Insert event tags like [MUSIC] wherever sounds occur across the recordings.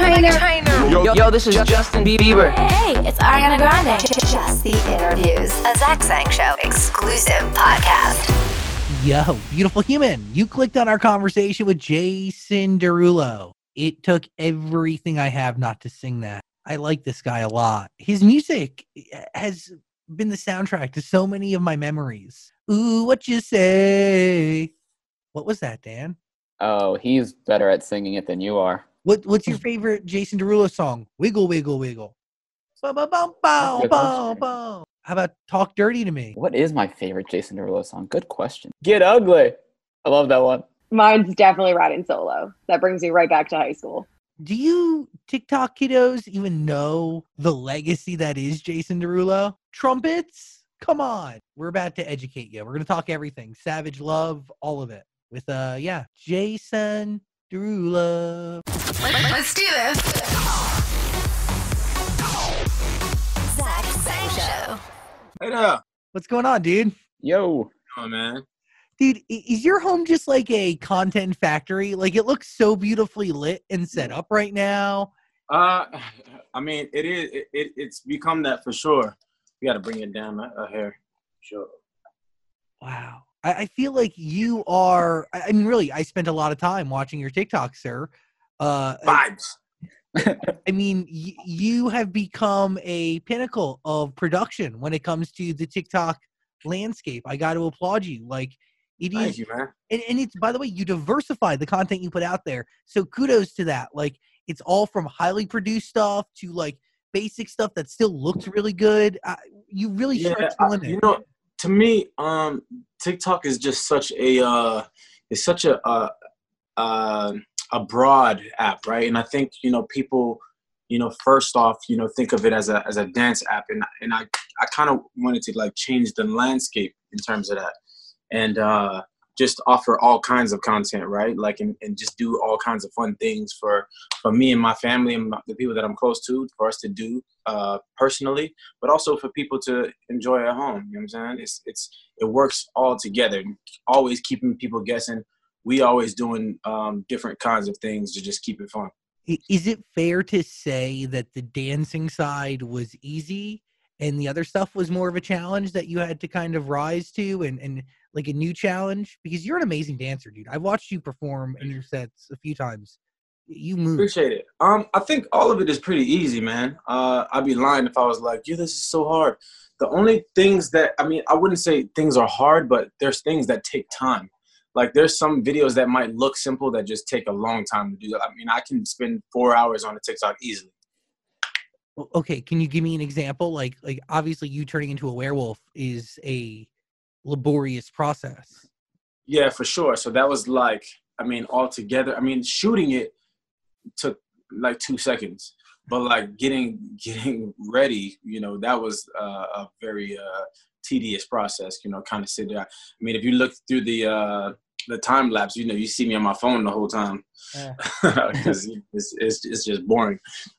Trainer. Yo, yo, this is Justin Bieber. Hey, it's Ariana Grande. Just the interviews. A Zach Sang Show exclusive podcast. Yo, beautiful human. You clicked on our conversation with Jason Derulo. It took everything I have not to sing that. I like this guy a lot. His music has been the soundtrack to so many of my memories. Ooh, what you say? What was that, Dan? Oh, he's better at singing it than you are. What What's your favorite Jason Derulo song? Wiggle, wiggle, wiggle. Bow, bow, bow, bow, bow, bow. How about Talk Dirty to Me? What is my favorite Jason Derulo song? Good question. Get ugly. I love that one. Mine's definitely riding solo. That brings me right back to high school. Do you TikTok kiddos even know the legacy that is Jason Derulo? Trumpets? Come on. We're about to educate you. We're going to talk everything. Savage Love, all of it. With uh yeah, Jason Derulo. Let's do this. Zach Sang Show. Hey there. What's going on, dude? Yo. Oh man. Dude, is your home just like a content factory? Like it looks so beautifully lit and set up right now. Uh, [LAUGHS] I mean, it is. It, it it's become that for sure. We got to bring it down uh, here. Sure. Wow. I, I feel like you are I I mean really, I spent a lot of time watching your TikTok, sir. Uh Vibes. [LAUGHS] I mean, y- you have become a pinnacle of production when it comes to the TikTok landscape. I got to applaud you. Like, it Thank is, you, man. and, and it's by the way, you diversify the content you put out there. So kudos to that. Like, it's all from highly produced stuff to like basic stuff that still looks really good. Uh, you really Yeah, stretch the I- limit. you know, to me, um, TikTok is just such a uh, it's such a uh, uh, a broad app, right? And I think you know people, you know, first off, you know, think of it as a as a dance app, and and I I kind of wanted to like change the landscape in terms of that, and uh, just offer all kinds of content, right? Like and, and just do all kinds of fun things for for me and my family and the people that I'm close to, for us to do uh, personally, but also for people to enjoy at home. You know what I'm saying? It's it's it works all together. Always keeping people guessing. We always doing um, different kinds of things to just keep it fun. Is it fair to say that the dancing side was easy and the other stuff was more of a challenge that you had to kind of rise to and, and like a new challenge? Because you're an amazing dancer, dude. I've watched you perform in your sets a few times. You move. Appreciate it. Um, I think all of it is pretty easy, man. Uh, I'd be lying if I was like, "Yeah, this is so hard." The only things that I mean, I wouldn't say things are hard, but there's things that take time. Like there's some videos that might look simple that just take a long time to do. I mean, I can spend four hours on a TikTok easily. Okay, can you give me an example? Like, like obviously, you turning into a werewolf is a laborious process. Yeah, for sure. So that was like, I mean, all together. I mean, shooting it took like two seconds, but like getting [LAUGHS] getting ready, you know, that was uh, a very uh, tedious process. You know, kind of sit there. I mean, if you look through the uh, the time lapse, you know, you see me on my phone the whole time Yeah. [LAUGHS] because it's, it's it's just boring.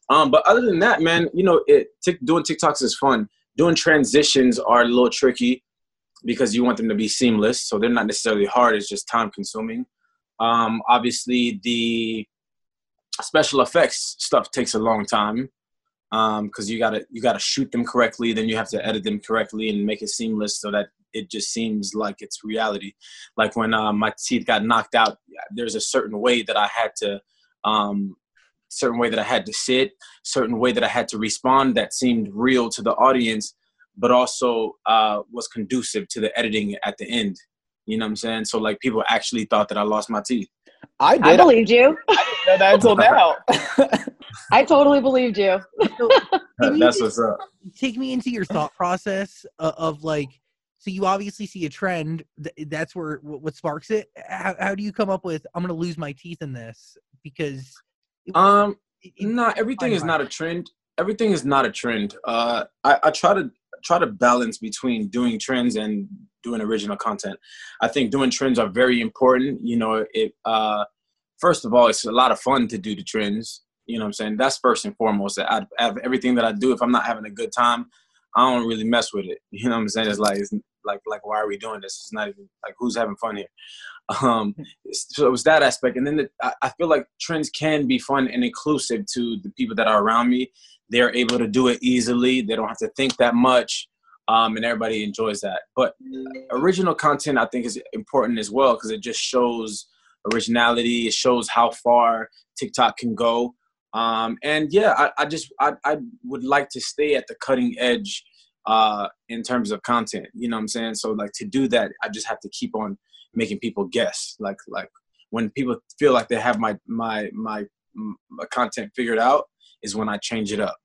Um, but other than that, man, you know, it tic- doing TikToks is fun. Doing transitions are a little tricky because you want them to be seamless, so they're not necessarily hard. It's just time consuming. Um, obviously, the special effects stuff takes a long time because you gotta you gotta shoot them correctly, then you have to edit them correctly and make it seamless so that it just seems like it's reality. Like when uh, my teeth got knocked out, there's a certain way that I had to, um, certain way that I had to sit, certain way that I had to respond that seemed real to the audience, but also uh, was conducive to the editing at the end. You know what I'm saying? So like people actually thought that I lost my teeth. I did. I believed you. I didn't know that until [LAUGHS] now. I totally believed you. So, can you That's just what's up. take me into your thought process of, of like, so you obviously see a trend. That's where what what sparks it. How, how do you come up with? I'm going to lose my teeth in this because. it- Um, it- it- no, everything is not a trend. Everything is not a trend. Uh, I, I try to try to balance between doing trends and doing original content. I think doing trends are very important. You know, it uh, first of all, it's a lot of fun to do the trends. You know what I'm saying? That's first and foremost. I have everything that I do. If I'm not having a good time, I don't really mess with it. [LAUGHS] You know what I'm saying? It's like it's, like like why are we doing this? It's not even like who's having fun here. [LAUGHS] Um, so it was that aspect, and then the, I, feel like trends can be fun and inclusive to the people that are around me. They're able to do it easily. They don't have to think that much. Um, and everybody enjoys that. But original content, I think, is important as well because it just shows originality. It shows how far TikTok can go. Um, and yeah, I, I just I, I would like to stay at the cutting edge uh, in terms of content. You know what I'm saying? So like to do that, I just have to keep on making people guess. Like like when people feel like they have my my my, my content figured out is when I change it up.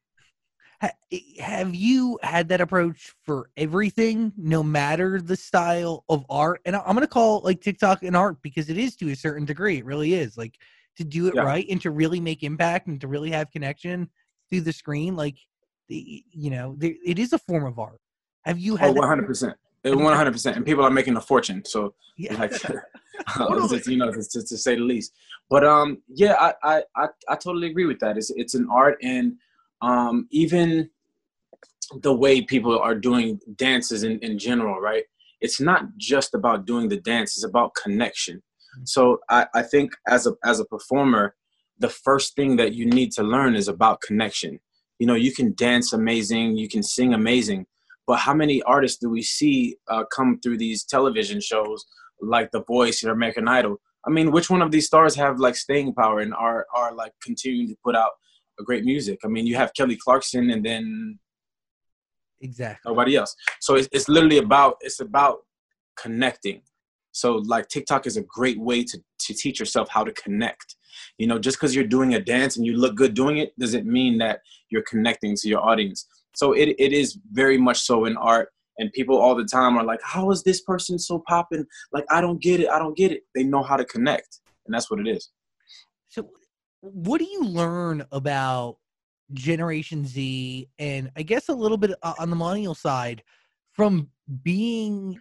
Have you had that approach for everything, no matter the style of art? And I'm going to call like TikTok an art because it is to a certain degree. It really is. Like to do it Yeah. right and to really make impact and to really have connection through the screen. Like, the, you know, there, it is a form of art. Have you Oh, had? that- 100 percent. 100 percent. And people are making a fortune. So Yeah. like [LAUGHS] [LAUGHS] Totally. [LAUGHS] you know to, to, to say the least but um yeah I, I i i totally agree with that it's it's an art and um even the way people are doing dances in, in general right it's not just about doing the dance it's about connection so i i think as a as a performer the first thing that you need to learn is about connection you know you can dance amazing you can sing amazing but how many artists do we see uh, come through these television shows like The Voice or American Idol. I mean, which one of these stars have like staying power and are are like continuing to put out a great music? I mean, you have Kelly Clarkson and then exactly. nobody else. So it's, it's literally about it's about connecting. So like TikTok is a great way to to teach yourself how to connect. You know, just because you're doing a dance and you look good doing it doesn't mean that you're connecting to your audience. So it, it is very much so in art. And people all the time are like, how is this person so popping? Like, I don't get it. I don't get it. They know how to connect. And that's what it is. So, what do you learn about Generation Z and I guess a little bit on the millennial side from being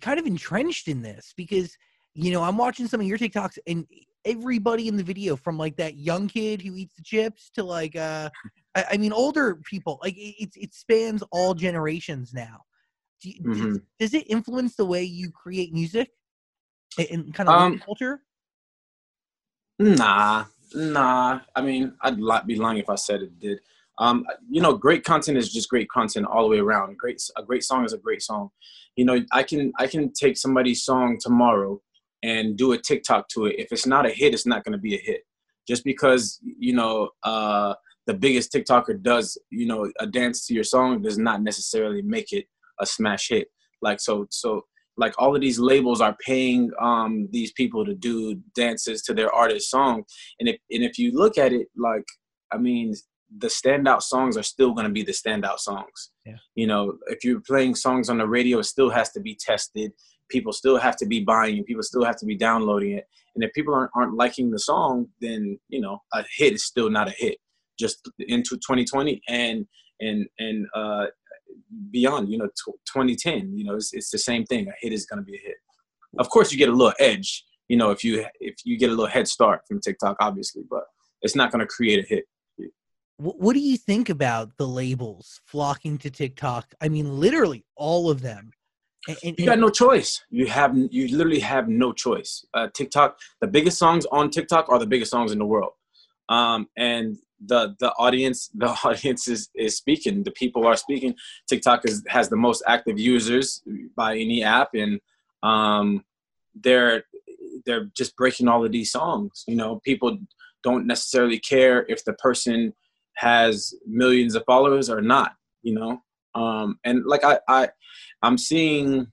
kind of entrenched in this? Because, you know, I'm watching some of your TikToks and everybody in the video from like that young kid who eats the chips to like, uh, I, I mean, older people, like it, it, it spans all generations now. Do you, does, Mhm. does it influence the way you create music and, and kind of Um, culture? Nah, nah. I mean, I'd be lying if I said it did. Um, you know, great content is just great content all the way around. Great, a great song is a great song. You know, I can I can take somebody's song tomorrow and do a TikTok to it. If it's not a hit, it's not going to be a hit. Just because you know uh, the biggest TikToker does you know a dance to your song does not necessarily make it a smash hit. Like so, so like all of these labels are paying um, these people to do dances to their artist song and if and if you look at it like i mean the standout songs are still going to be the standout songs. Yeah. you know if you're playing songs on the radio it still has to be tested. People still have to be buying it. People still have to be downloading it. And if people aren't, aren't liking the song then you know a hit is still not a hit. Just into 2020 and and and uh beyond you know tw 2010 you know it's, it's the same thing. A hit is going to be a hit. Of course you get a little edge you know if you if you get a little head start from tiktok obviously but it's not going to create a hit What, what do you think about the labels flocking to TikTok? I mean, literally all of them. And, and- you got no choice. You have you literally have no choice. Uh, tiktok the biggest songs on tiktok are the biggest songs in the world. Um, and the the audience [LAUGHS] the audience is, is speaking. The people are speaking. Tiktok is, has the most active users by any app and um, they're they're just breaking all of these songs. You know people don't necessarily care if the person has millions of followers or not you know? Um, and like I, I i'm seeing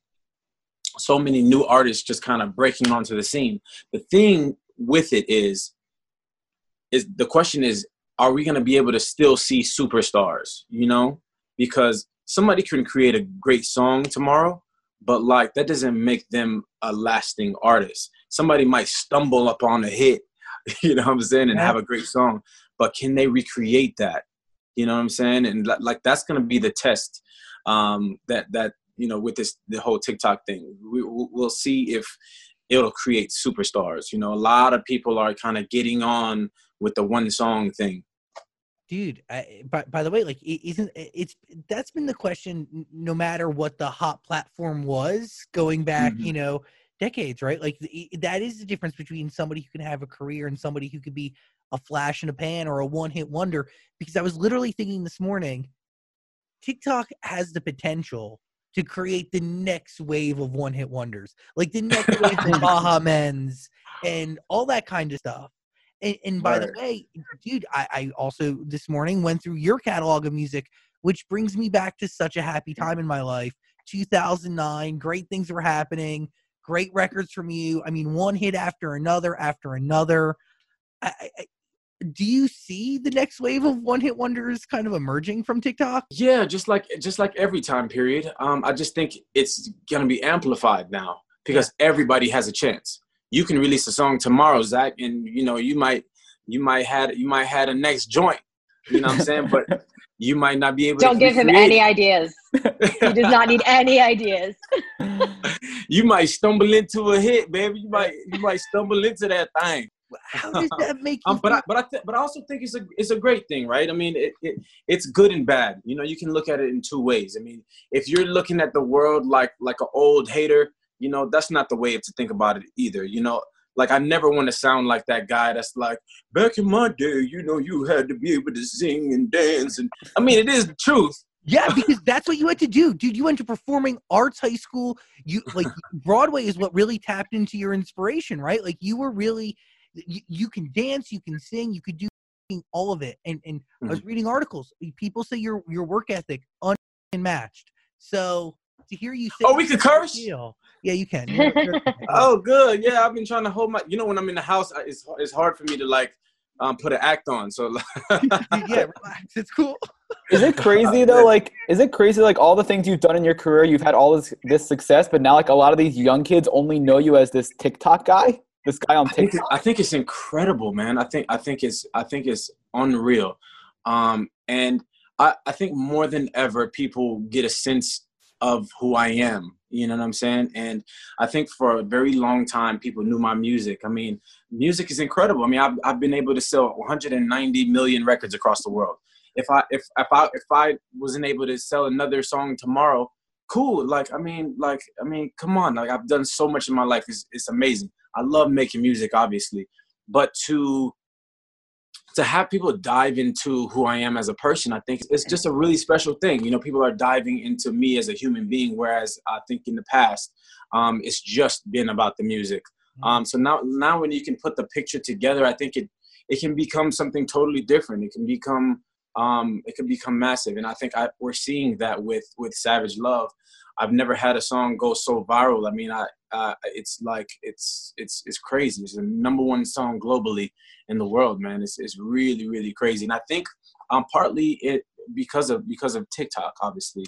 so many new artists just kind of breaking onto the scene. The thing with it is is the question is are we going to be able to still see superstars you know? Because somebody can create a great song tomorrow but like that doesn't make them a lasting artist. Somebody might stumble upon a hit [LAUGHS] you know what i'm saying and have a great song but can they recreate that? You know what i'm saying? And like that's going to be the test um that that you know with this the whole tiktok thing. We, we'll see if it'll create superstars you know? A lot of people are kind of getting on with the one song thing. Dude I, by, by the way like isn't it's that's been the question no matter what the hot platform was going back Mhm. you know decades right? Like that is the difference between somebody who can have a career and somebody who could be a flash in a pan or a one hit wonder because i was literally thinking this morning tiktok has the potential to create the next wave of one hit wonders like the next [LAUGHS] wave of baha men's and all that kind of stuff and, and by the way, dude, I, I also this morning went through your catalog of music, which brings me back to such a happy time in my life. 2009, great things were happening, great records from you. I mean, one hit after another after another. I, I- do you see the next wave of one hit wonders kind of emerging from TikTok? Yeah, just like just like every time period. Um, I just think it's gonna be amplified now because everybody has a chance. You can release a song tomorrow, Zach, and you know you might you might had you might had a next joint. You know what I'm saying? But [LAUGHS] you might not be able. To Don't give him recreate any it. ideas. [LAUGHS] He does not need any ideas. [LAUGHS] you might stumble into a hit, baby. You might you might stumble into that thing. How does that make you? Um, but I, but I th- but I also think it's a it's a great thing, right? I mean, it, it it's good and bad. You know, you can look at it in two ways. I mean, if you're looking at the world like like an old hater, you know, that's not the way to think about it either. You know, like I never want to sound like that guy that's like back in my day, you know, you had to be able to sing and dance, and I mean, it is the truth. Yeah, because that's what you had to do, dude. You went to performing arts high school. You like Broadway is what really tapped into your inspiration, right? Like you were really, you, you can dance, you can sing, you could do all of it. And and I was reading articles. People say your your work ethic unmatched. So to hear you say, Oh, we could curse? Deal, yeah, you can. You're- you're- [LAUGHS] Oh, good. Yeah, I've been trying to hold my. You know, when I'm in the house, it's it's hard for me to like um, put an act on. So. [LAUGHS] [LAUGHS] yeah, relax. It's cool. Is it crazy though? Like, is it crazy? Like all the things you've done in your career, you've had all this this success, but now like a lot of these young kids only know you as this TikTok guy, this guy on I think, TikTok. I think it's incredible, man. I think I think it's I think it's unreal, um, and I, I think more than ever people get a sense of who I am. You know what I'm saying? And I think for a very long time people knew my music. I mean, music is incredible. I mean, I've I've been able to sell 190 million records across the world. If I if if I if I wasn't able to sell another song tomorrow, cool. Like I mean, like I mean, come on. Like I've done so much in my life. It's it's amazing. I love making music, obviously, but to to have people dive into who I am as a person, I think it's just a really special thing. You know, people are diving into me as a human being, whereas I think in the past, um, it's just been about the music. Um, so now, now when you can put the picture together, I think it it can become something totally different. It can become um, it can become massive, and I think I, we're seeing that with with Savage Love. I've never had a song go so viral. I mean, I uh, it's like it's it's it's crazy. It's the number one song globally in the world, man. It's it's really really crazy, and I think um partly it because of because of TikTok, obviously,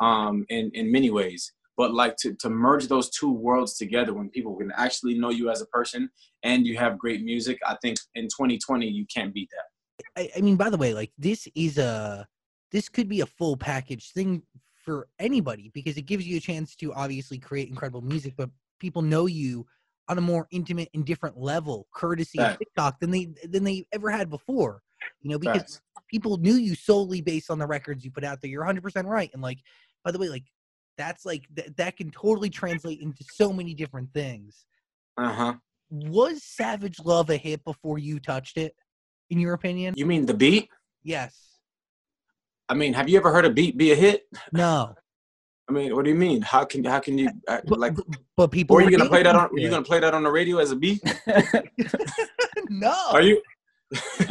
um in in many ways. But like to to merge those two worlds together when people can actually know you as a person and you have great music, I think in 2020 you can't beat that. I, I mean, by the way, like this is a this could be a full package thing for anybody because it gives you a chance to obviously create incredible music, but people know you on a more intimate and different level, courtesy of TikTok than they than they ever had before. You know, because people knew you solely based on the records you put out there. You're 100 percent right, and like by the way, like that's like th- that can totally translate into so many different things. Uh huh. Was Savage Love a hit before you touched it? In your opinion? You mean the beat? Yes. I mean, have you ever heard a beat be a hit? No. [LAUGHS] I mean, what do you mean? How can how can you uh, like? but, but people. Or are you gonna play that on? Are you gonna play that on the radio as a beat? [LAUGHS] no. Are you? [LAUGHS]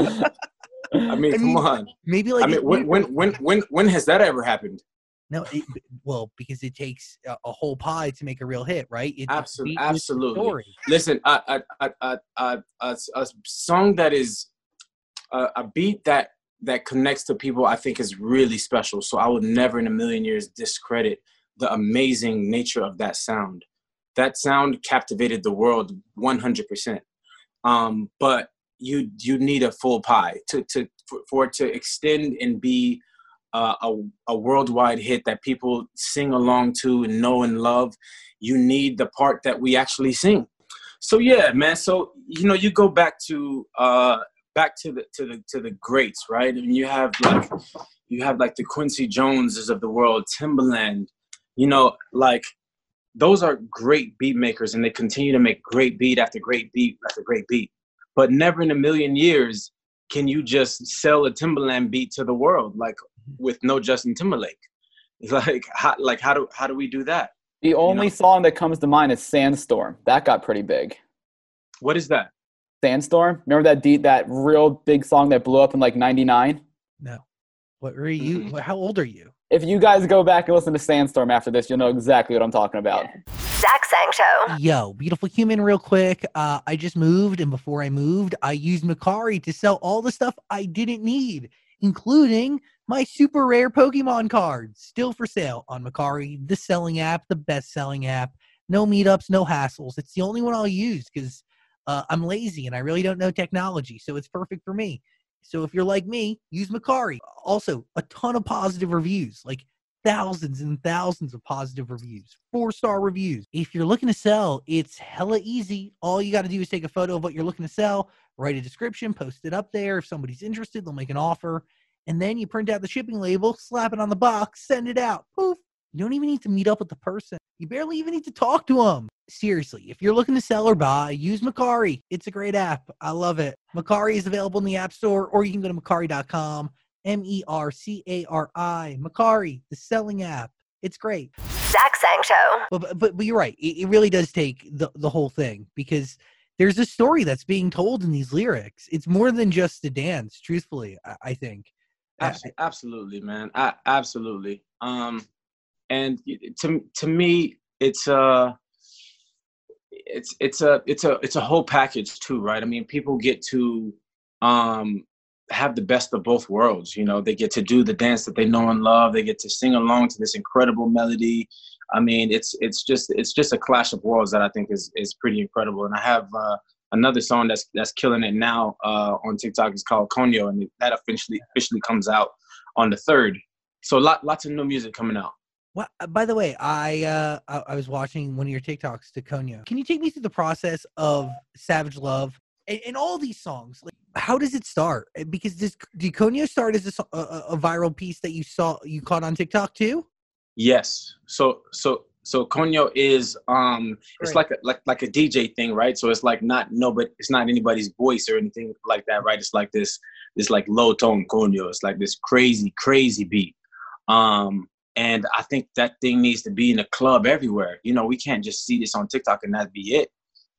I mean, I come mean, on. Maybe like I mean, when when when when when has that ever happened? no. It, well, because it takes a, a whole pie to make a real hit, right? It's a Absolutely, absolutely. Listen, a a a a, a, a, a song that is a, a beat that that connects to people, I think, is really special. So I would never in a million years discredit the amazing nature of that sound. That sound captivated the world 100%. Um, but you you need a full pie to to for, for it to extend and be uh, a a worldwide hit that people sing along to and know and love. You need the part that we actually sing. So yeah, man. So you know, you go back to uh, back to the to the to the greats, right? And you have like you have like the Quincy Joneses of the world, Timbaland, you know, like those are great beat makers and they continue to make great beat after great beat after great beat. But never in a million years can you just sell a Timbaland beat to the world like mm-hmm. with no Justin Timberlake. [LAUGHS] Like how like how do how do we do that? The only know? song that comes to mind is Sandstorm. That got pretty big. What is that? Sandstorm. Remember that de- that real big song that blew up in like '99? No. What were you? How old are you? If you guys go back and listen to Sandstorm after this, you'll know exactly what I'm talking about. Zach Sang Show. Yo, beautiful human, real quick. Uh, I just moved, and before I moved, I used Mercari to sell all the stuff I didn't need, including my super rare Pokemon cards, still for sale on Mercari, the selling app, the best selling app. No meetups, no hassles. It's the only one I'll use because uh, I'm lazy and I really don't know technology, so it's perfect for me. So if you're like me, use Mercari. Also, a ton of positive reviews, like thousands and thousands of positive reviews, four star reviews. If you're looking to sell, it's hella easy. All you got to do is take a photo of what you're looking to sell, write a description, post it up there. If somebody's interested, they'll make an offer. And then you print out the shipping label, slap it on the box, send it out. Poof. You don't even need to meet up with the person. You barely even need to talk to them. Seriously, if you're looking to sell or buy, use Mercari. It's a great app. I love it. Mercari is available in the App Store, or you can go to Mercari.com. M E R C A R I. Mercari, the selling app. It's great. Zach Sang Show. But but, but you're right. It, it really does take the, the whole thing because there's a story that's being told in these lyrics. It's more than just a dance, truthfully, I, I think. Absolutely, man. I, absolutely. Um, and to to me, it's uh it's it's a it's a it's a whole package too, right? I mean, people get to um have the best of both worlds. You know, they get to do the dance that they know and love. They get to sing along to this incredible melody. I mean, it's it's just it's just a clash of worlds that I think is is pretty incredible. And I have uh, another song that's that's killing it now uh, on TikTok. It's called Coño, and that officially officially comes out on the third. So lot lots of new music coming out. Well, uh, by the way, I, uh, I I was watching one of your TikToks to Coño. Can you take me through the process of Savage Love and, and all these songs? Like, how does it start? Uh, Because does did Coño start as a, a, a- viral piece that you saw you caught on TikTok too? Yes. So so so Coño is um it's Right. like a like like a DJ thing, right? So it's like not no but it's not anybody's voice or anything like that, right? It's like this this like low tone Coño. It's like this crazy, crazy beat. Um and I think that thing needs to be in a club everywhere. You know, we can't just see this on TikTok and that be it.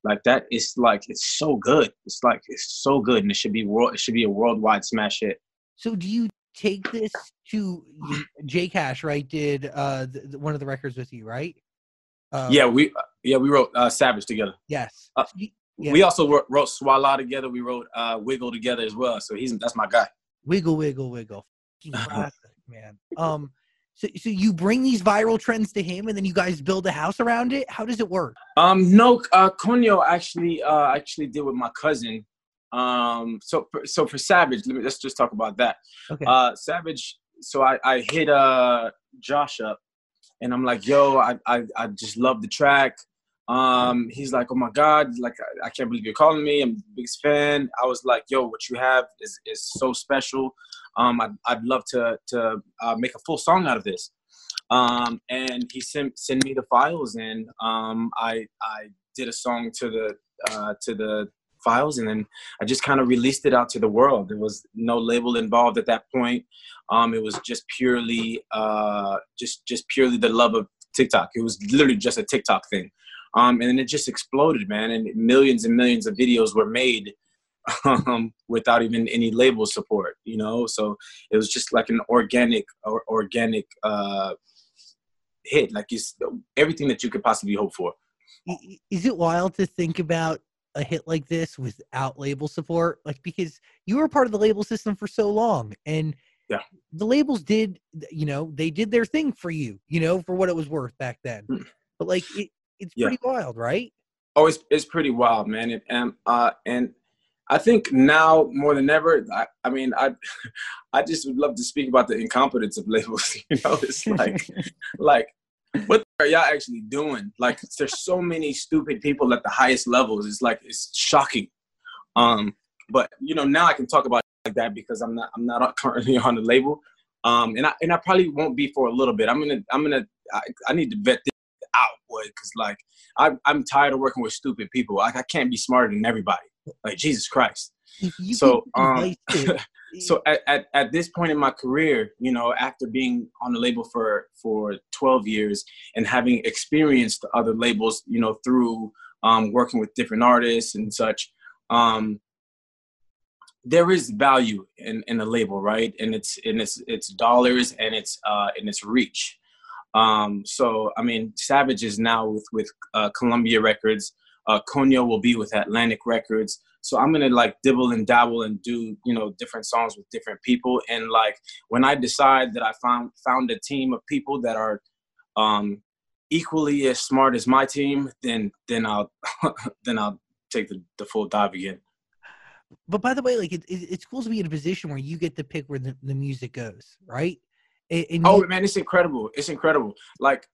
Like that is like it's so good. It's like it's so good and it should be world it should be a worldwide smash hit. So do you take this to J Kash? Right? Did uh th- th- one of the records with you? Right? Uh, yeah, we yeah, we wrote uh Savage together. Yes. Uh, Yeah. We also wrote, wrote Swalla together. We wrote uh, Wiggle together as well. So he's that's my guy. wiggle wiggle wiggle [LAUGHS] classic man um so, so you bring these viral trends to him and then you guys build a house around it how does it work Um, no, uh, Coño actually uh, actually did with my cousin. Um, so for, so for Savage, let me let's just talk about that. okay Uh, Savage. So I I hit uh Josh up, and I'm like, yo, I I, I just love the track. Um, he's like, oh my god, like I, I can't believe you're calling me. I'm the biggest fan. I was like, yo, what you have is is so special. Um, I'd, I'd love to to uh, make a full song out of this. Um, and he sent sent me the files, and um, I I did a song to the uh, to the files, and then I just kind of released it out to the world. There was no label involved at that point. Um, it was just purely uh, just just purely the love of TikTok. It was literally just a TikTok thing. Um, and then it just exploded, man. And millions and millions of videos were made [LAUGHS] um, without even any label support, you know. So it was just like an organic, or, organic uh, hit. Like it's everything that you could possibly hope for. Is it wild to think about a hit like this without label support like because you were part of the label system for so long and Yeah. the labels did you know they did their thing for you you know for what it was worth back then Mm. but like it, it's Yeah. pretty wild right Oh, it's it's pretty wild, man. And and, uh, and I think now more than ever, I, I mean, I [LAUGHS] I just would love to speak about the incompetence of labels. [LAUGHS] You know, it's like [LAUGHS] like what are y'all actually doing? Like there's so many stupid people at the highest levels. It's like it's shocking. Um, but you know now I can talk about like that because I'm not I'm not currently on the label, um, and I and I probably won't be for a little bit. I'm gonna I'm gonna I, I need to vet this out, boy, because like I I'm tired of working with stupid people. Like I can't be smarter than everybody. Like Jesus Christ. So, um, [LAUGHS] so at, at, at this point in my career you know after being on the label for for 12 years and having experienced other labels you know through um, working with different artists and such um, there is value in, in a label right? And it's and it's it's dollars and it's uh and it's reach. Um so i mean savage is now with with uh, columbia records uh Coño will be with atlantic records so i'm gonna like dibble and dabble and do you know different songs with different people and like when i decide that i found found a team of people that are um equally as smart as my team then then i'll [LAUGHS] then i'll take the, the full dive again but by the way, like it, it, it's cool to be in a position where you get to pick where the, the music goes, right? And, and Oh you- man, it's incredible. It's incredible. Like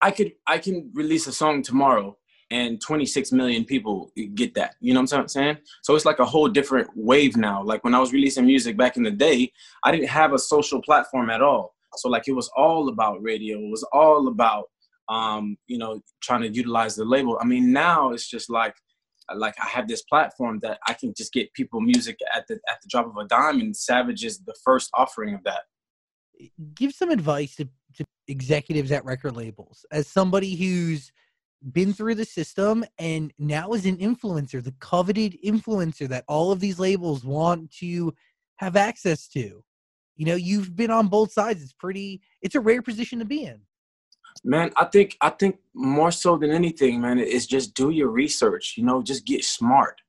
I could I can release a song tomorrow and 26 million people get that. You know what I'm saying? So it's like a whole different wave now. Like when I was releasing music back in the day, I didn't have a social platform at all. So like it was all about radio. It was all about um, you know, trying to utilize the label. I mean, now it's just like like I have this platform that I can just get people music at the at the drop of a dime and Savage is the first offering of that. give some advice to, to executives at record labels as somebody who's been through the system and now is an influencer, the coveted influencer that all of these labels want to have access to. You know, you've been on both sides. It's pretty, it's a rare position to be in. Man, I think I think more so than anything, man, is just do your research. You know, just get smart.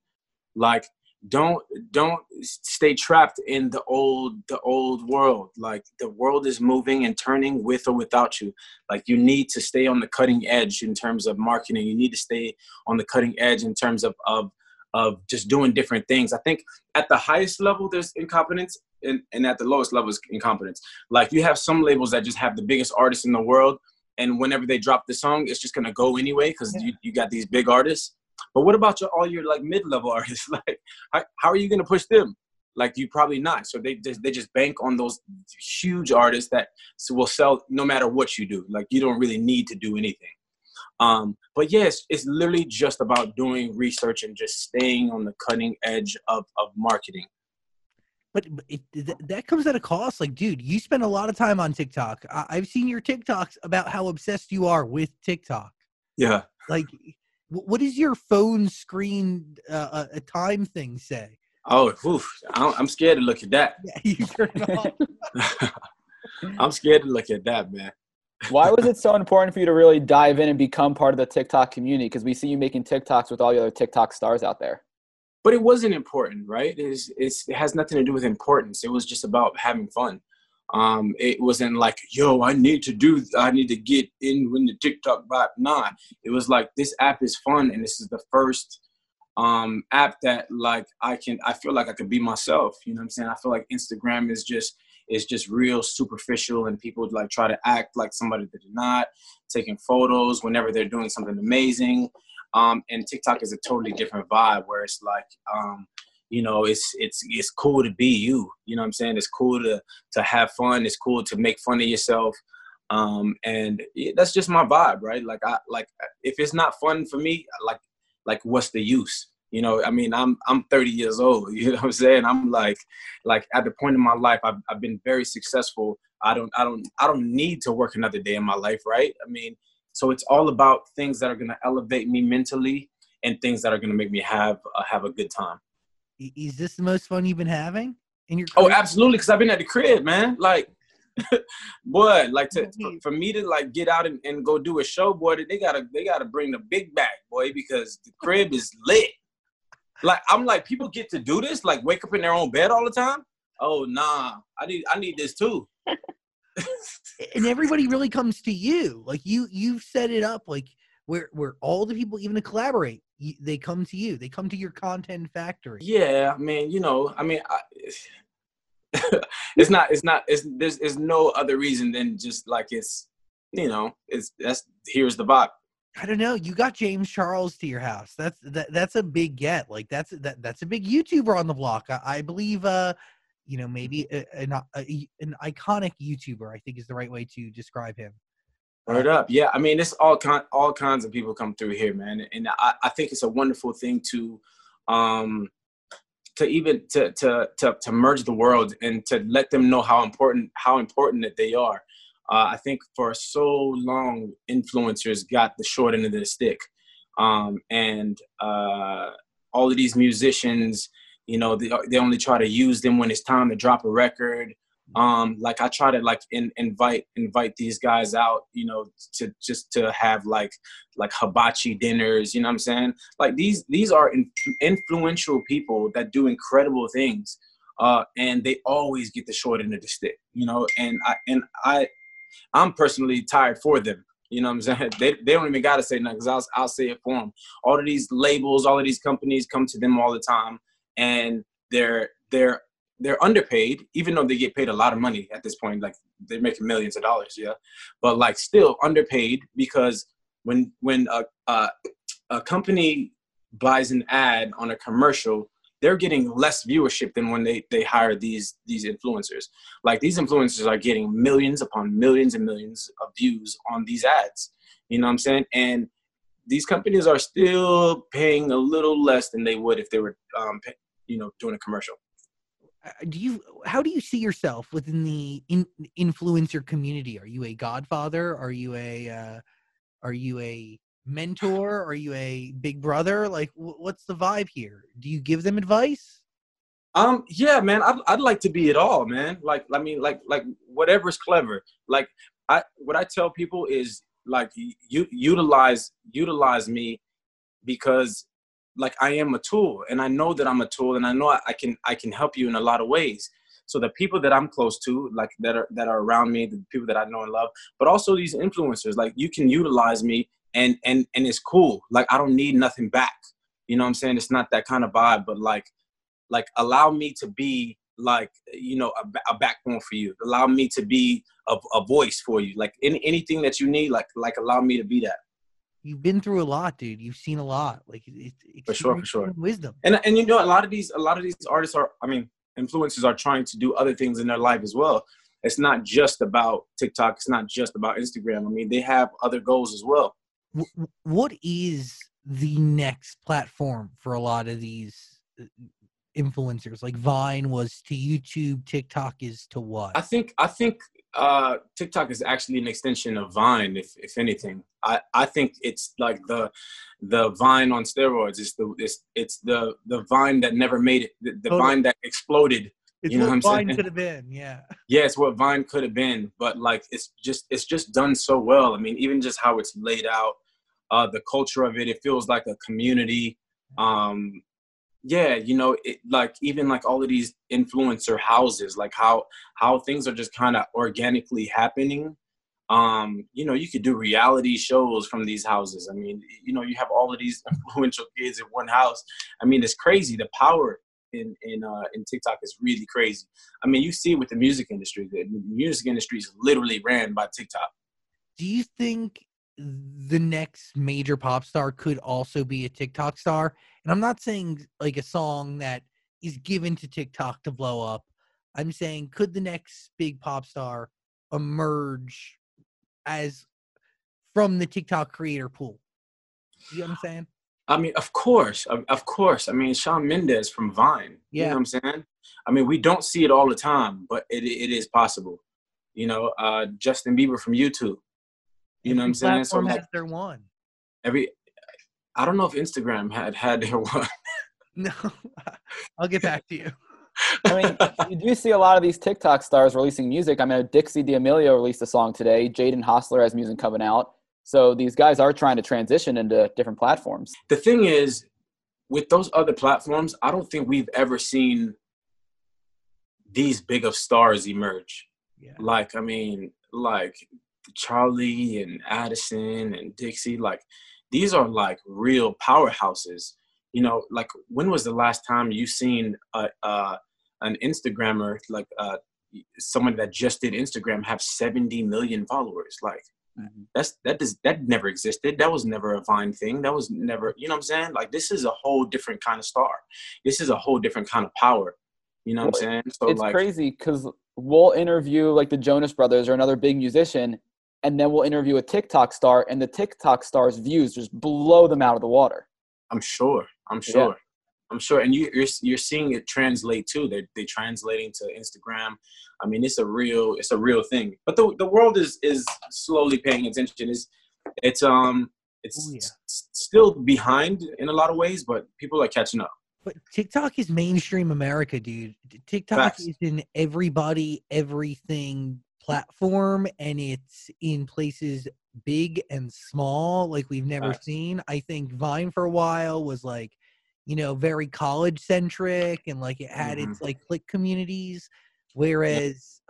Like, don't don't stay trapped in the old the old world. Like the world is moving and turning with or without you. Like you need to stay on the cutting edge in terms of marketing. You need to stay on the cutting edge in terms of of of just doing different things. I think at the highest level there's incompetence and, and at the lowest level is incompetence. Like you have some labels that just have the biggest artists in the world and whenever they drop the song, it's just gonna go anyway because you, you got these big artists. But what about your all your like mid level [LAUGHS] artists? like, how, how are you gonna push them? Like, you probably not. So they just they just bank on those huge artists that will sell no matter what you do. Like, you don't really need to do anything. Um, but yes, it's literally just about doing research and just staying on the cutting edge of of marketing. But, it, that comes at a cost. Like, dude, you spend a lot of time on TikTok. I- I've seen your TikToks about how obsessed you are with TikTok. Yeah. Like, what does your phone screen uh, a time thing say? Oh, oof, I'm I'm scared to look at that. Yeah, you turn off. [LAUGHS] [LAUGHS] I'm scared to look at that, man. Why was it so important for you to really dive in and become part of the TikTok community? Because we see you making TikToks with all the other TikTok stars out there. but it wasn't important, right? It's, it's, it has nothing to do with importance. It was just about having fun. Um, it wasn't like, yo, I need to do, I need to get in when the TikTok vibe. Nah, it was like this app is fun, and this is the first um, app that like I can, I feel like I could be myself. You know what I'm saying? I feel like Instagram is just is just real superficial, and people like try to act like somebody that they're not, taking photos whenever they're doing something amazing. Um, and TikTok is a totally different vibe where it's like, um, you know, it's it's it's cool to be you. You know what I'm saying? It's cool to to have fun. It's cool to make fun of yourself. Um, and yeah, that's just my vibe, right? Like I like if it's not fun for me, like like what's the use? You know, I mean, I'm I'm 30 years old. [LAUGHS] You know what I'm saying? I'm like like at the point in my life, I've I've been very successful. I don't I don't I don't need to work another day in my life, right? I mean, so it's all about things that are gonna elevate me mentally and things that are gonna make me have uh, have a good time. I- Is this the most fun you've been having in your Oh, absolutely, because I've been at the crib, man. Like, [LAUGHS] boy, like to, for, mm-hmm. for me to like get out and, and go do a show, boy, they gotta they gotta bring the big bag, boy, because the crib is lit. Like I'm like, people get to do this, like wake up in their own bed all the time. Oh nah, I need I need this too. [LAUGHS] and everybody really comes to you. Like you, you've set it up like where where all the people even to collaborate, they come to you. They come to your content factory. Yeah, I mean, you know, I mean, I, [LAUGHS] it's not, it's not, it's there's, there's no other reason than just like it's, you know, it's that's here's the vibe. I don't know. You got James Charles to your house. That's that. That's a big get. Like that's that. That's a big YouTuber on the block. I, I believe. Uh, you know, maybe a, an a, an iconic YouTuber. I think is the right way to describe him. Word up, yeah. I mean, it's all kind, all kinds of people come through here, man, and I, I think it's a wonderful thing to, um, to even to, to to to merge the world and to let them know how important how important that they are. Uh, I think for so long, influencers got the short end of the stick, um, and uh, all of these musicians, you know, they, they only try to use them when it's time to drop a record. Um, like I try to like in, invite invite these guys out, you know, to just to have like like hibachi dinners. You know what I'm saying? Like these these are in, influential people that do incredible things. Uh, and they always get the short end of the stick, you know. And I and I I'm personally tired for them. You know what I'm saying? [LAUGHS] They, they don't even got to say nothing because I'll, I'll say it for them. All of these labels, all of these companies come to them all the time, and they're they're they're underpaid, even though they get paid a lot of money at this point. Like they're making millions of dollars, yeah, but like still underpaid because when when a a, a company buys an ad on a commercial, they're getting less viewership than when they they hire these these influencers. Like these influencers are getting millions upon millions and millions of views on these ads. You know what I'm saying? And these companies are still paying a little less than they would if they were, um, pay, you know, doing a commercial. Uh, do you? How do you see yourself within the in, influencer community? Are you a godfather? Are you a? Uh, are you a mentor? Are you a big brother? Like, what's the vibe here? Do you give them advice? Um, yeah, man, I'd, I'd like to be it all, man. Like, I mean, like, like whatever's clever. Like, I, what I tell people is like, you utilize, utilize me because like I am a tool and I know that I'm a tool and I know I can, I can help you in a lot of ways. So the people that I'm close to, like that are, that are around me, the people that I know and love, but also these influencers, like you can utilize me and and and it's cool. Like I don't need nothing back. You know what I'm saying? It's not that kind of vibe, but like like allow me to be like you know a, a backbone for you. Allow me to be a, a voice for you. Like any, anything that you need, like like allow me to be that. You've been through a lot, dude. You've seen a lot. Like it's for sure, for sure. Wisdom. And and you know a lot of these a lot of these artists are. I mean, influencers are trying to do other things in their life as well. It's not just about TikTok. It's not just about Instagram. I mean, they have other goals as well what is the next platform for a lot of these uh, influencers like vine was to youtube tiktok is to what i think i think uh tiktok is actually an extension of vine if if anything i i think it's like the the vine on steroids it's the it's, it's the the vine that never made it the, the vine that exploded it's you know what, what Vine could have been, yeah. [LAUGHS] Yeah, it's what Vine could have been, but like it's just it's just done so well. I mean, even just how it's laid out, uh, the culture of it, it feels like a community. Um, yeah, you know, it, like even like all of these influencer houses, like how how things are just kind of organically happening. Um, you know, you could do reality shows from these houses. I mean, you know, you have all of these [LAUGHS] influential kids in one house. I mean, it's crazy the power in in uh, in TikTok is really crazy. I mean, you see it with the music industry, the music industry is literally ran by TikTok. Do you think the next major pop star could also be a TikTok star? And I'm not saying like a song that is given to TikTok to blow up. I'm saying could the next big pop star emerge as from the TikTok creator pool? You know what I'm saying? I mean, of course, of, of, course. I mean, Shawn Mendes from Vine. Yeah. You know what I'm saying? I mean, we don't see it all the time, but it it is possible. You know, uh, Justin Bieber from YouTube. You know what I'm saying? So like, has their one. Every, I don't know if Instagram had had their one. [LAUGHS] no, [LAUGHS] I'll get back to you. I mean, you do see a lot of these TikTok stars releasing music. I mean, Dixie D'Amelio released a song today. Jaden Hossler has music coming out. So these guys are trying to transition into different platforms. The thing is, with those other platforms, I don't think we've ever seen these big of stars emerge. Yeah. Like, I mean, like Charlie and Addison and Dixie, like these are like real powerhouses. You know, like when was the last time you seen a, uh, an Instagrammer like uh, someone that just did Instagram have 70 million followers? Like Mhm. That's that does that never existed. That was never a Vine thing. That was never, you know what I'm saying? Like this is a whole different kind of star. This is a whole different kind of power. You know what I'm saying? So it's like crazy because we'll interview like the Jonas Brothers or another big musician, and then we'll interview a TikTok star, and the TikTok star's views just blow them out of the water. I'm sure. I'm sure. I'm sure, and you, you're you're seeing it translate too. They're they translating to Instagram. I mean, it's a real it's a real thing. But the the world is is slowly paying attention. Is it's um it's Oh, yeah. s- still behind in a lot of ways, but people are catching up. But TikTok is mainstream America, dude. TikTok Facts. is in everybody, everything platform, and it's in places big and small like we've never Facts. seen. I think Vine for a while was like, you know, very college centric and like it had mm-hmm. its like click communities, whereas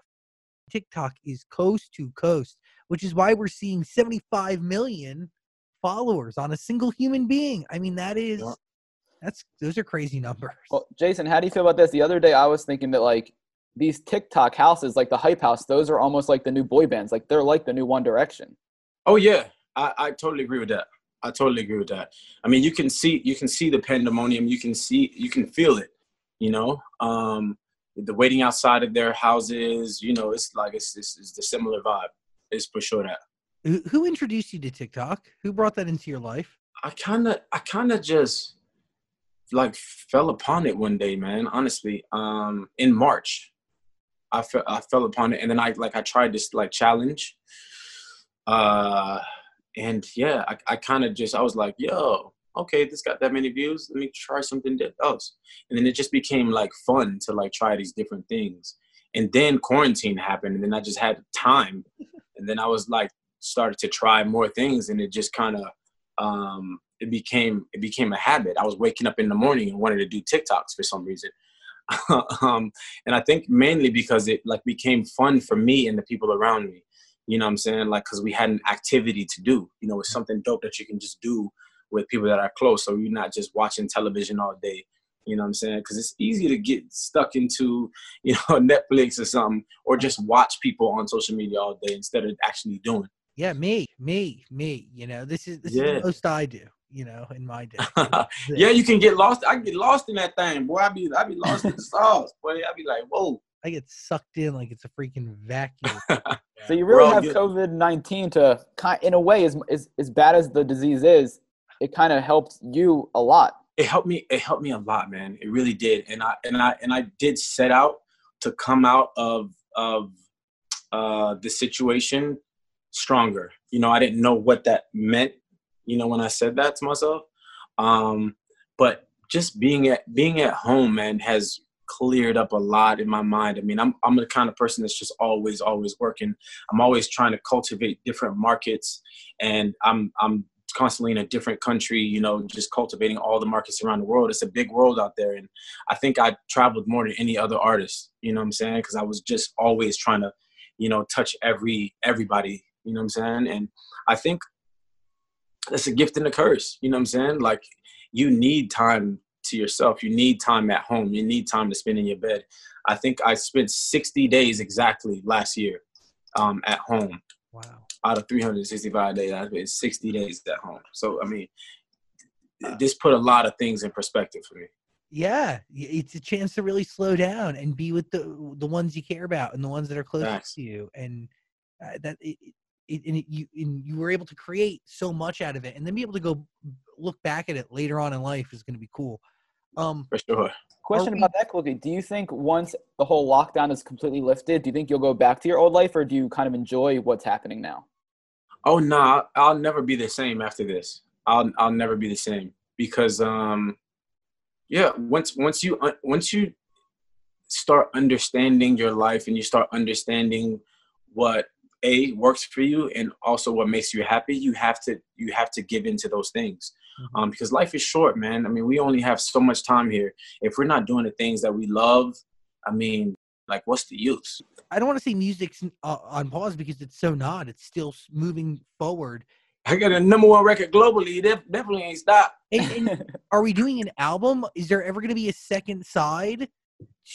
TikTok is coast to coast, which is why we're seeing 75 million followers on a single human being. I mean, that is Yeah. that's those are crazy numbers. Well, Jason, how do you feel about this? The other day, I was thinking that like these TikTok houses, like the Hype House, those are almost like the new boy bands. Like they're like the new One Direction. Oh yeah, I, I totally agree with that. I totally agree with that. I mean, you can see you can see the pandemonium. You can see you can feel it. You know, um, the waiting outside of their houses. You know, it's like it's it's, it's the similar vibe. It's for sure that. Who, who introduced you to TikTok? Who brought that into your life? I kind of I kind of just like fell upon it one day, man. Honestly, um, in March, I fell I fell upon it, and then I like I tried this like challenge, uh, and yeah, I, I kind of just I was like, yo, okay, this got that many views. Let me try something else, and then it just became like fun to like try these different things. And then quarantine happened, and then I just had time, and then I was like started to try more things, and it just kind of um, it became it became a habit. I was waking up in the morning and wanted to do TikToks for some reason, [LAUGHS] um, and I think mainly because it like became fun for me and the people around me. You know what I'm saying? Like because we had an activity to do. You know, it's something dope that you can just do with people that are close, so you're not just watching television all day. You know what I'm saying? Because it's easy to get stuck into, [LAUGHS] you know, Netflix or something, or just watch people on social media all day instead of actually doing. Yeah, me, me, me. You know, this is this is the most I do. You know, in my day. [LAUGHS] yeah, you can get lost. I get lost in that thing, boy. I be I be lost in the [LAUGHS] sauce, boy. I be like, whoa. I get sucked in like it's a freaking vacuum. [LAUGHS] So you really all have. COVID nineteen to kind, in a way, as as as bad as the disease is, it kind of helped you a lot. It helped me. It helped me a lot, man. It really did. And I and I and I did set out to come out of of uh, the situation stronger. You know, I didn't know what that meant. You know, when I said that to myself, um, but just being at being at home, man, has cleared up a lot in my mind. I mean, I'm I'm the kind of person that's just always always working. I'm always trying to cultivate different markets, and I'm I'm constantly in a different country. You know, just cultivating all the markets around the world. It's a big world out there, and I think I traveled more than any other artist. You know what I'm saying? Because I was just always trying to, you know, touch every everybody. You know what I'm saying? And I think that's a gift and a curse. You know what I'm saying? Like you need time to yourself. You need time at home. You need time to spend in your bed. I think I spent 60 days exactly last year um, at home. wow. Out of 365 days, I spent 60 days at home. So I mean, this put a lot of things in perspective for me. Yeah, it's a chance to really slow down and be with the the ones you care about and the ones that are closest to you, and uh, that it, it, it, and it, you and you were able to create so much out of it, and then be able to go look back at it later on in life is going to be cool. Um, For sure. Question we- about that quickly. Do you think once the whole lockdown is completely lifted, do you think you'll go back to your old life or do you kind of enjoy what's happening now? Oh no, nah, I'll never be the same after this. I'll I'll never be the same because um yeah, once once you once you start understanding your life and you start understanding what a works for you and also what makes you happy, you have to you have to give into those things. Mhm. Um because life is short, man. I mean, we only have so much time here. If we're not doing the things that we love, I mean, like what's the use? I don't want to say music's uh, on pause because it's so not. It's still moving forward. I got a number one record globally. It definitely ain't stopped. And, [LAUGHS] and are we doing an album? Is there ever going to be a second side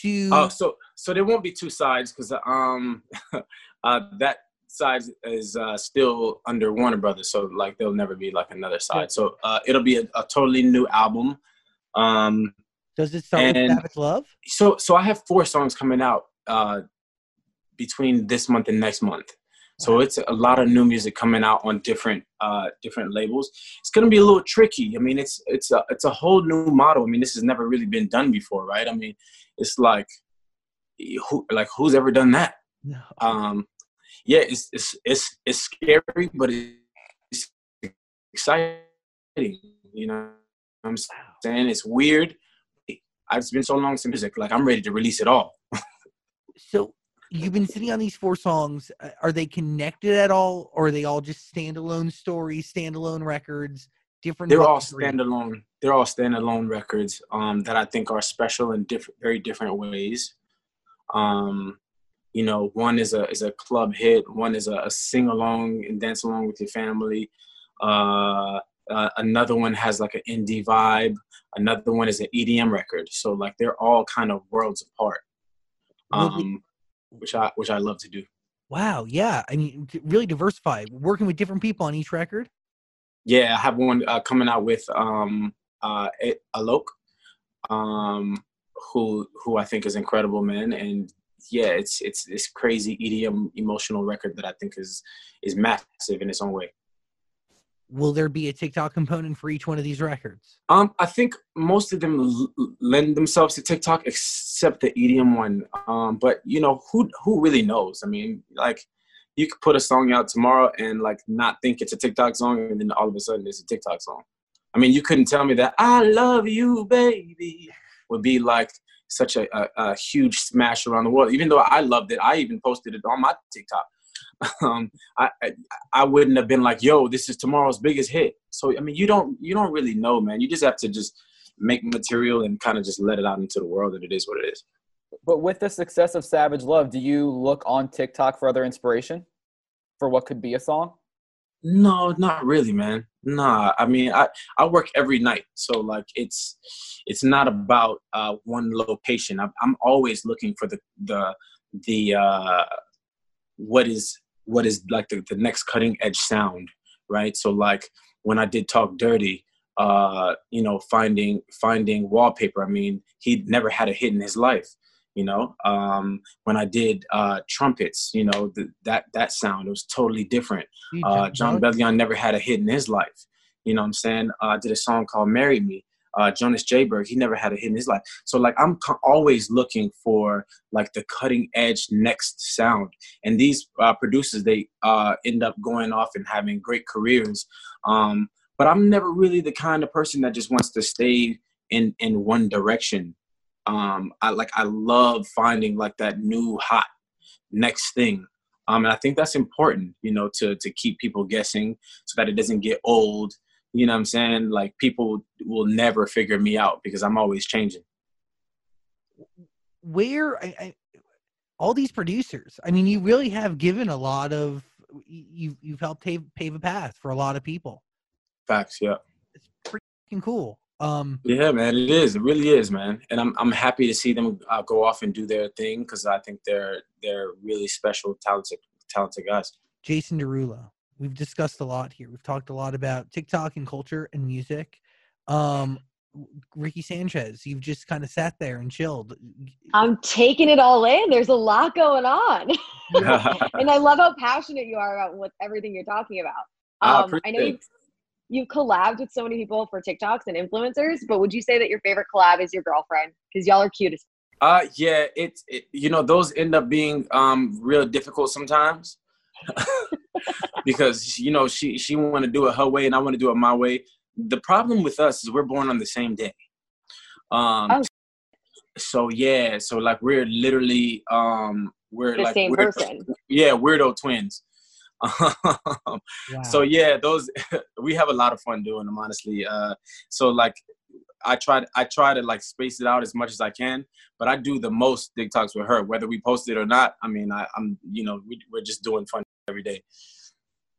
to? Oh, so so there won't be two sides because um [LAUGHS] uh that side is uh, still under Warner Brothers, so like there'll never be like another side. So uh, it'll be a, a totally new album. Um, Does it start with Savage Love? so so I have four songs coming out uh, between this month and next month. So it's a lot of new music coming out on different uh, different labels. It's gonna be a little tricky. I mean, it's it's a it's a whole new model. I mean, this has never really been done before, right? I mean, it's like who like who's ever done that? No. Um, yeah, it's it's it's it's scary, but it's exciting. You know what I'm saying? It's weird. I've been so long since music. Like I'm ready to release it all. So you've been sitting on these four songs. Uh, Are they connected at all, or are they all just standalone stories, standalone records, different? They're all standalone. They're all standalone records um, that I think are special in different, very different ways. Um, you know, one is a is a club hit. One is a, a sing along and dance along with your family. Uh, uh, another one has like an indie vibe. Another one is an EDM record. So like they're all kind of worlds apart. Um, which I which I love to do. Wow, yeah. I mean, really diversified. Working with different people on each record. Yeah, I have one uh, coming out with um, uh, Alok, um, who who I think is incredible, man. And yeah, it's it's this crazy EDM emotional record that I think is is massive in its own way. Will there be a TikTok component for each one of these records? Um, I think most of them l- lend themselves to TikTok, except the EDM one. Um, but you know, who who really knows? I mean, like, you could put a song out tomorrow and like not think it's a TikTok song, and then all of a sudden it's a TikTok song. I mean, you couldn't tell me that "I love you, baby" would be like such a, a, a huge smash around the world. Even though I loved it, I even posted it on my TikTok. [LAUGHS] Um, I, I I wouldn't have been like, "Yo, this is tomorrow's biggest hit." So I mean, you don't you don't really know, man. You just have to just make material and kind of just let it out into the world, and it is what it is. But with the success of Savage Love, do you look on TikTok for other inspiration for what could be a song? No, not really, man. Nah, I mean, I I work every night, so like it's it's not about uh, one location. I'm I'm always looking for the the the uh, what is what is like the, the next cutting edge sound, right? So like when I did Talk Dirty, uh, you know, finding finding wallpaper. I mean, he'd never had a hit in his life. You know, um, when I did uh, trumpets, you know, th- that that sound it was totally different. Uh, Jon on? Bellion never had a hit in his life. You know what I'm saying? Uh, I did a song called Marry Me. Uh, Jonas Jeberg, he never had a hit in his life. So like I'm co- always looking for like the cutting edge next sound. And these uh, producers, they uh, end up going off and having great careers. Um, but I'm never really the kind of person that just wants to stay in in one direction. Um, I like I love finding like that new hot next thing. Um, and I think that's important, you know, to to keep people guessing so that it doesn't get old. You know what I'm saying? Like people will never figure me out because I'm always changing. Where I, I, all these producers? I mean, you really have given a lot of. You you've helped pave, pave a path for a lot of people. Facts, yeah. It's pretty cool. Um, Yeah, man, it is. It really is, man. And I'm I'm happy to see them uh, go off and do their thing because I think they're they're really special, talented, talented guys. Jason Derulo. We've discussed a lot here. We've talked a lot about TikTok and culture and music. Um, Ricky Sanchez, you've just kind of sat there and chilled. I'm taking it all in. There's a lot going on. [LAUGHS] and I love how passionate you are about what everything you're talking about. I Um, I know you, it. You've collabed with so many people for TikToks and influencers, but would you say that your favorite collab is your girlfriend? Because y'all are cute as Uh, yeah, it's it, you know those end up being um real difficult sometimes [LAUGHS] because you know she she want to do it her way and I want to do it my way. The problem with us is we're born on the same day. Um, Oh. so yeah, so like we're literally um we're the like same weird- person. Yeah, weirdo twins. [LAUGHS] Wow. so yeah those [LAUGHS] we have a lot of fun doing them honestly uh so like i try i try to like space it out as much as i can but i do the most tiktoks with her whether we post it or not i mean I, i'm you know we, we're just doing fun every day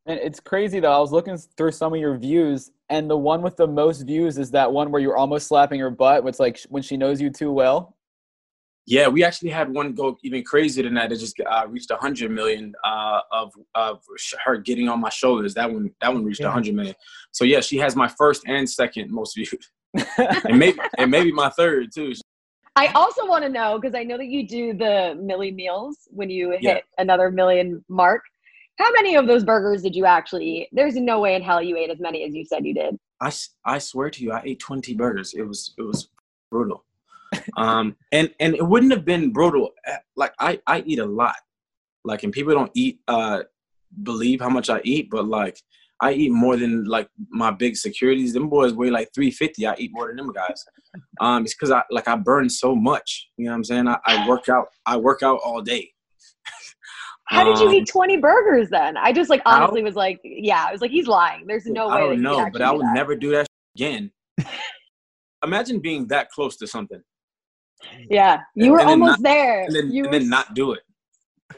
And it's crazy though. I was looking through some of your views, and the one with the most views is that one where you're almost slapping her butt. It's like when she knows you too well. Yeah, we actually had one go even crazier than that. It just uh, reached 100 million uh, of of her getting on my shoulders. That one that one reached Yeah. 100 million. So yeah, she has my first and second most viewed, [LAUGHS] and maybe and maybe my third too. I also want to know because I know that you do the Millie meals when you hit Yeah. another million mark. How many of those burgers did you actually eat? There's no way in hell you ate as many as you said you did. I, I swear to you, I ate 20 burgers. It was it was brutal. Um, and and it wouldn't have been brutal. Like I I eat a lot. Like and people don't eat uh believe how much I eat, but like I eat more than like my big securities. Them boys weigh like 350. I eat more than them guys. Um, it's because I like I burn so much. You know what I'm saying? I, I work out. I work out all day. [LAUGHS] How did you Um, eat 20 burgers then? I just like honestly was like, yeah, I was like, he's lying. There's no way. I don't know, but I would never do that again. [LAUGHS] Imagine being that close to something. Yeah, you were and almost not- there. and then, you and were then not do it. [LAUGHS]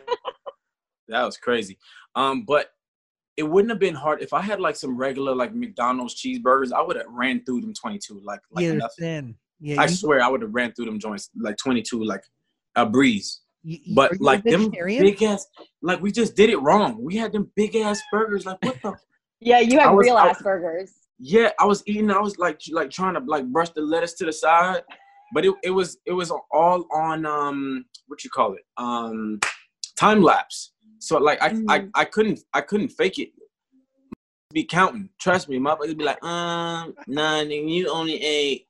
that was crazy. Um, but it wouldn't have been hard if I had like some regular like McDonald's cheeseburgers. I would have ran through them twenty two like like yeah, nothing. thin. Yeah, I you, swear I would have ran through them joints like twenty two like a breeze. you- you- But like them big ass like we just did it wrong. We had them big ass burgers. Like what the [LAUGHS] yeah, you I have was- real I- ass burgers. yeah, I was eating. I was like, like trying to like brush the lettuce to the side, but it, it was it was all on um what you call it um time lapse. So like I, I Mhm. I couldn't I couldn't fake it. Be counting. Trust me, my would be like, um, nah, nigga, you only ate.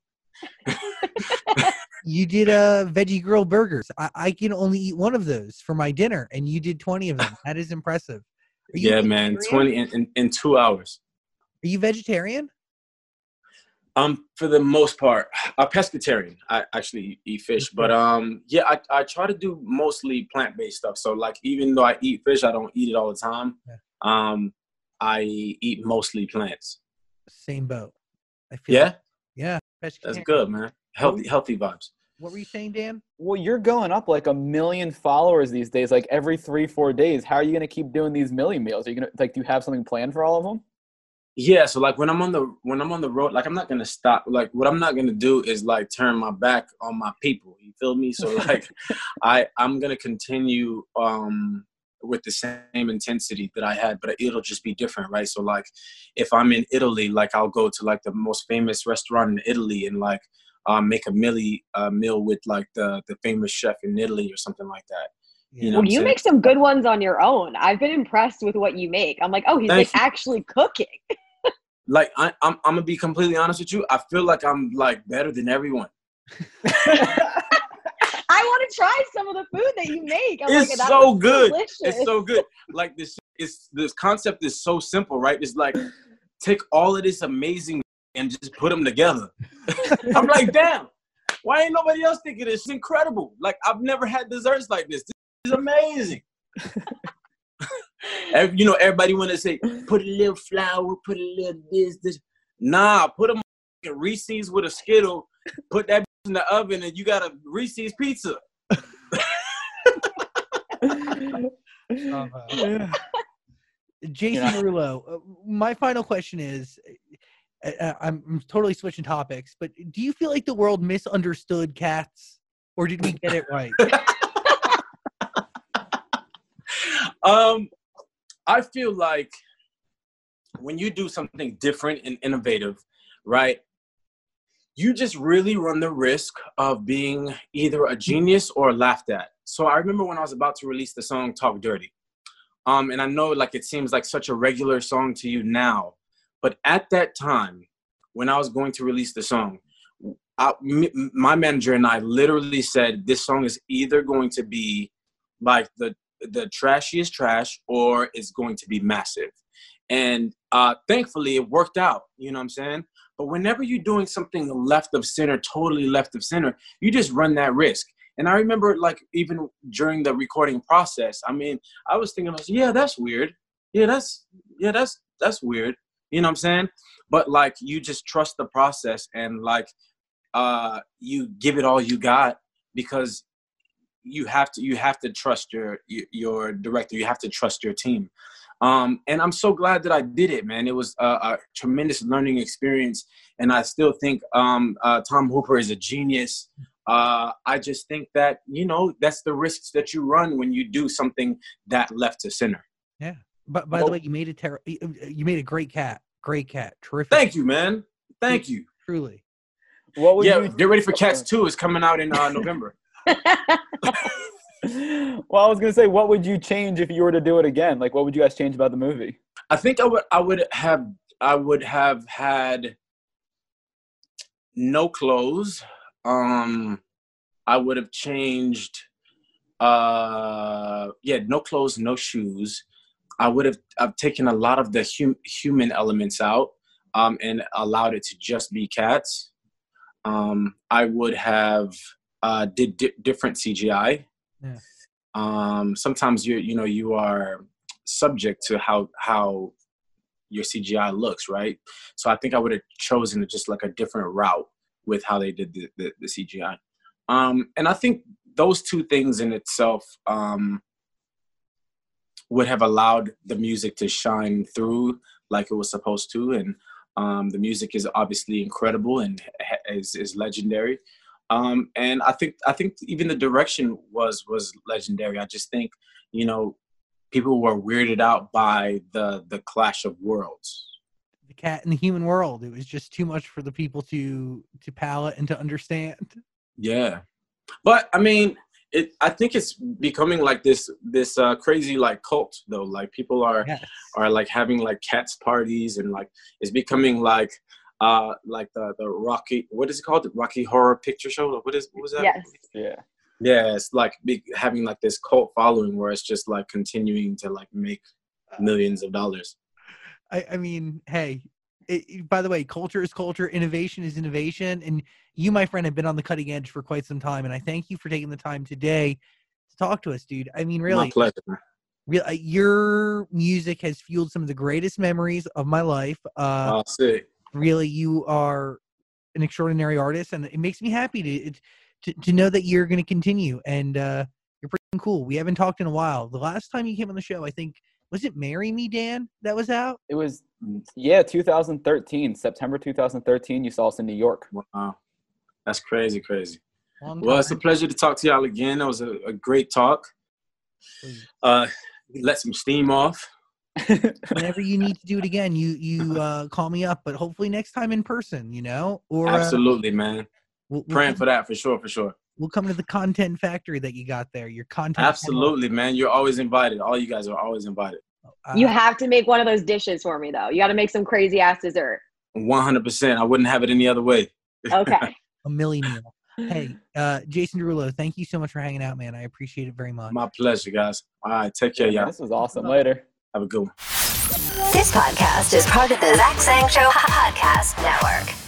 [LAUGHS] You did a veggie grill burgers. I, I can only eat one of those for my dinner, and you did twenty of them. That is impressive. Yeah, man, twenty in, in, in two hours. Are you vegetarian? Um, for the most part, a pescatarian. I actually eat fish, but um, yeah, I, I try to do mostly plant based stuff. So like, even though I eat fish, I don't eat it all the time. Yeah. Um, I eat mostly plants. Same boat. I feel Yeah, like- yeah. that's good, man. Healthy, healthy vibes. What were you saying, Dan? Well, you're going up like a million followers these days, like every three, four days. How are you gonna keep doing these million meals? Are you gonna like do you have something planned for all of them? Yeah, so like when I'm on the when I'm on the road, like I'm not gonna stop. Like what I'm not gonna do is like turn my back on my people. You feel me? So [LAUGHS] like I I'm gonna continue um with the same intensity that I had, but it'll just be different, right? So like if I'm in Italy, like I'll go to like the most famous restaurant in Italy and like um, make a milli uh, meal with like the the famous chef in Italy or something like that. You know Well, you make some good ones on your own. I've been impressed with what you make. I'm like, oh, he's Thank like actually cooking. [LAUGHS] Like I, I'm I'm gonna be completely honest with you. I feel like I'm like better than everyone. [LAUGHS] I want to try some of the food that you make. I'm It's like, so good. delicious. It's so good. Like this is this concept is so simple, right? It's like take all of this amazing and just put them together. [LAUGHS] I'm like, damn, why ain't nobody else thinking this? It's incredible. Like I've never had desserts like this. This is amazing. Ev- you know, everybody want to say, put a little flour, put a little this, this. Nah, put them Reese's with a Skittle, put that in the oven, and you got a Reese's pizza. [LAUGHS] Jason Yeah. Derulo, uh, my final question is uh, uh, I'm, I'm totally switching topics, but do you feel like the world misunderstood cats or did we get it right? [LAUGHS] um, I feel like when you do something different and innovative, right? You just really run the risk of being either a genius or laughed at. So I remember when I was about to release the song "Talk Dirty," um, and I know like it seems like such a regular song to you now, but at that time when I was going to release the song, I, m- my manager and I literally said this song is either going to be like the the trashiest trash or it's going to be massive. And uh, thankfully, it worked out. You know what I'm saying? But whenever you're doing something left of center, totally left of center, you just run that risk. And I remember, like, even during the recording process, I mean, I was thinking, yeah, that's weird. Yeah, that's yeah, that's that's weird. You know what I'm saying? But like, you just trust the process and like, uh, you give it all you got because you have to you have to trust your your director. You have to trust your team. Um, and I'm so glad that I did it, man. It was a, a tremendous learning experience, and I still think um, uh, Tom Hooper is a genius. Uh, I just think that you know that's the risks that you run when you do something that left to center. Yeah, but by the way, you made a ter- you you made a great cat. Great cat. Terrific. Thank you, man. Thank you. Truly. What would Yeah, you? get ready for Cats [LAUGHS] Two. is coming out in uh, November. [LAUGHS] well, I was gonna say, what would you change if you were to do it again? Like, what would you guys change about the movie? I think I would I would have I would have had no clothes. Um I would have changed uh yeah, no clothes, no shoes. I would have I've taken a lot of the hum, human elements out um and allowed it to just be cats. Um I would have uh did di- different CGI. Yeah. Um sometimes you you know you are subject to how how your CGI looks, right? So I think I would have chosen just like a different route with how they did the, the, the CGI. Um, and I think those two things in itself um, would have allowed the music to shine through like it was supposed to. And um, the music is obviously incredible and ha- is, is legendary. Um, and I think I think even the direction was was legendary. I just think you know people were weirded out by the the clash of worlds. The cat in the human world. It was just too much for the people to to palate and to understand. Yeah, but I mean, it. I think it's becoming like this this uh, crazy like cult though. Like people are Yes. are like having like cats parties and like it's becoming like uh like the the Rocky what is it called the Rocky Horror Picture Show? What is what was that? Yes. Yeah. Yeah, it's like big, having like this cult following where it's just like continuing to like make millions of dollars. I, I mean, hey. It, it- by the way, culture is culture, innovation is innovation, and you, my friend, have been on the cutting edge for quite some time. And I thank you for taking the time today to talk to us, dude. I mean, My really, pleasure. man. real, uh, your music has fueled some of the greatest memories of my life. Uh, I'll see. Really you are an extraordinary artist and it makes me happy to to, to know that you're going to continue and uh you're pretty cool we haven't talked in a while the last time you came on the show i think was it marry me dan that was out It was, yeah, 2013, September 2013. You saw us in New York. Wow, that's crazy, crazy. Well, it's a pleasure to talk to y'all again. That was a, a great talk. Uh, let some steam off. Whenever you need to do it [LAUGHS] again you you uh call me up but hopefully next time in person you know or uh, Absolutely, man. we'll, we'll Praying come- for that for sure, for sure. we'll come to the content factory that you got there your content Absolutely, man. You're always invited. All you guys are always invited. uh, You have to make one of those dishes for me though. You got to make some crazy ass dessert. 100%. I wouldn't have it any other way. Okay. [LAUGHS] a millie meal hey uh jason derulo thank you so much for hanging out man i appreciate it very much My pleasure, guys. All right, take care, Yeah, y'all. this was awesome. Later. Have a good one. This podcast is part of the Zach Sang Show Podcast Network.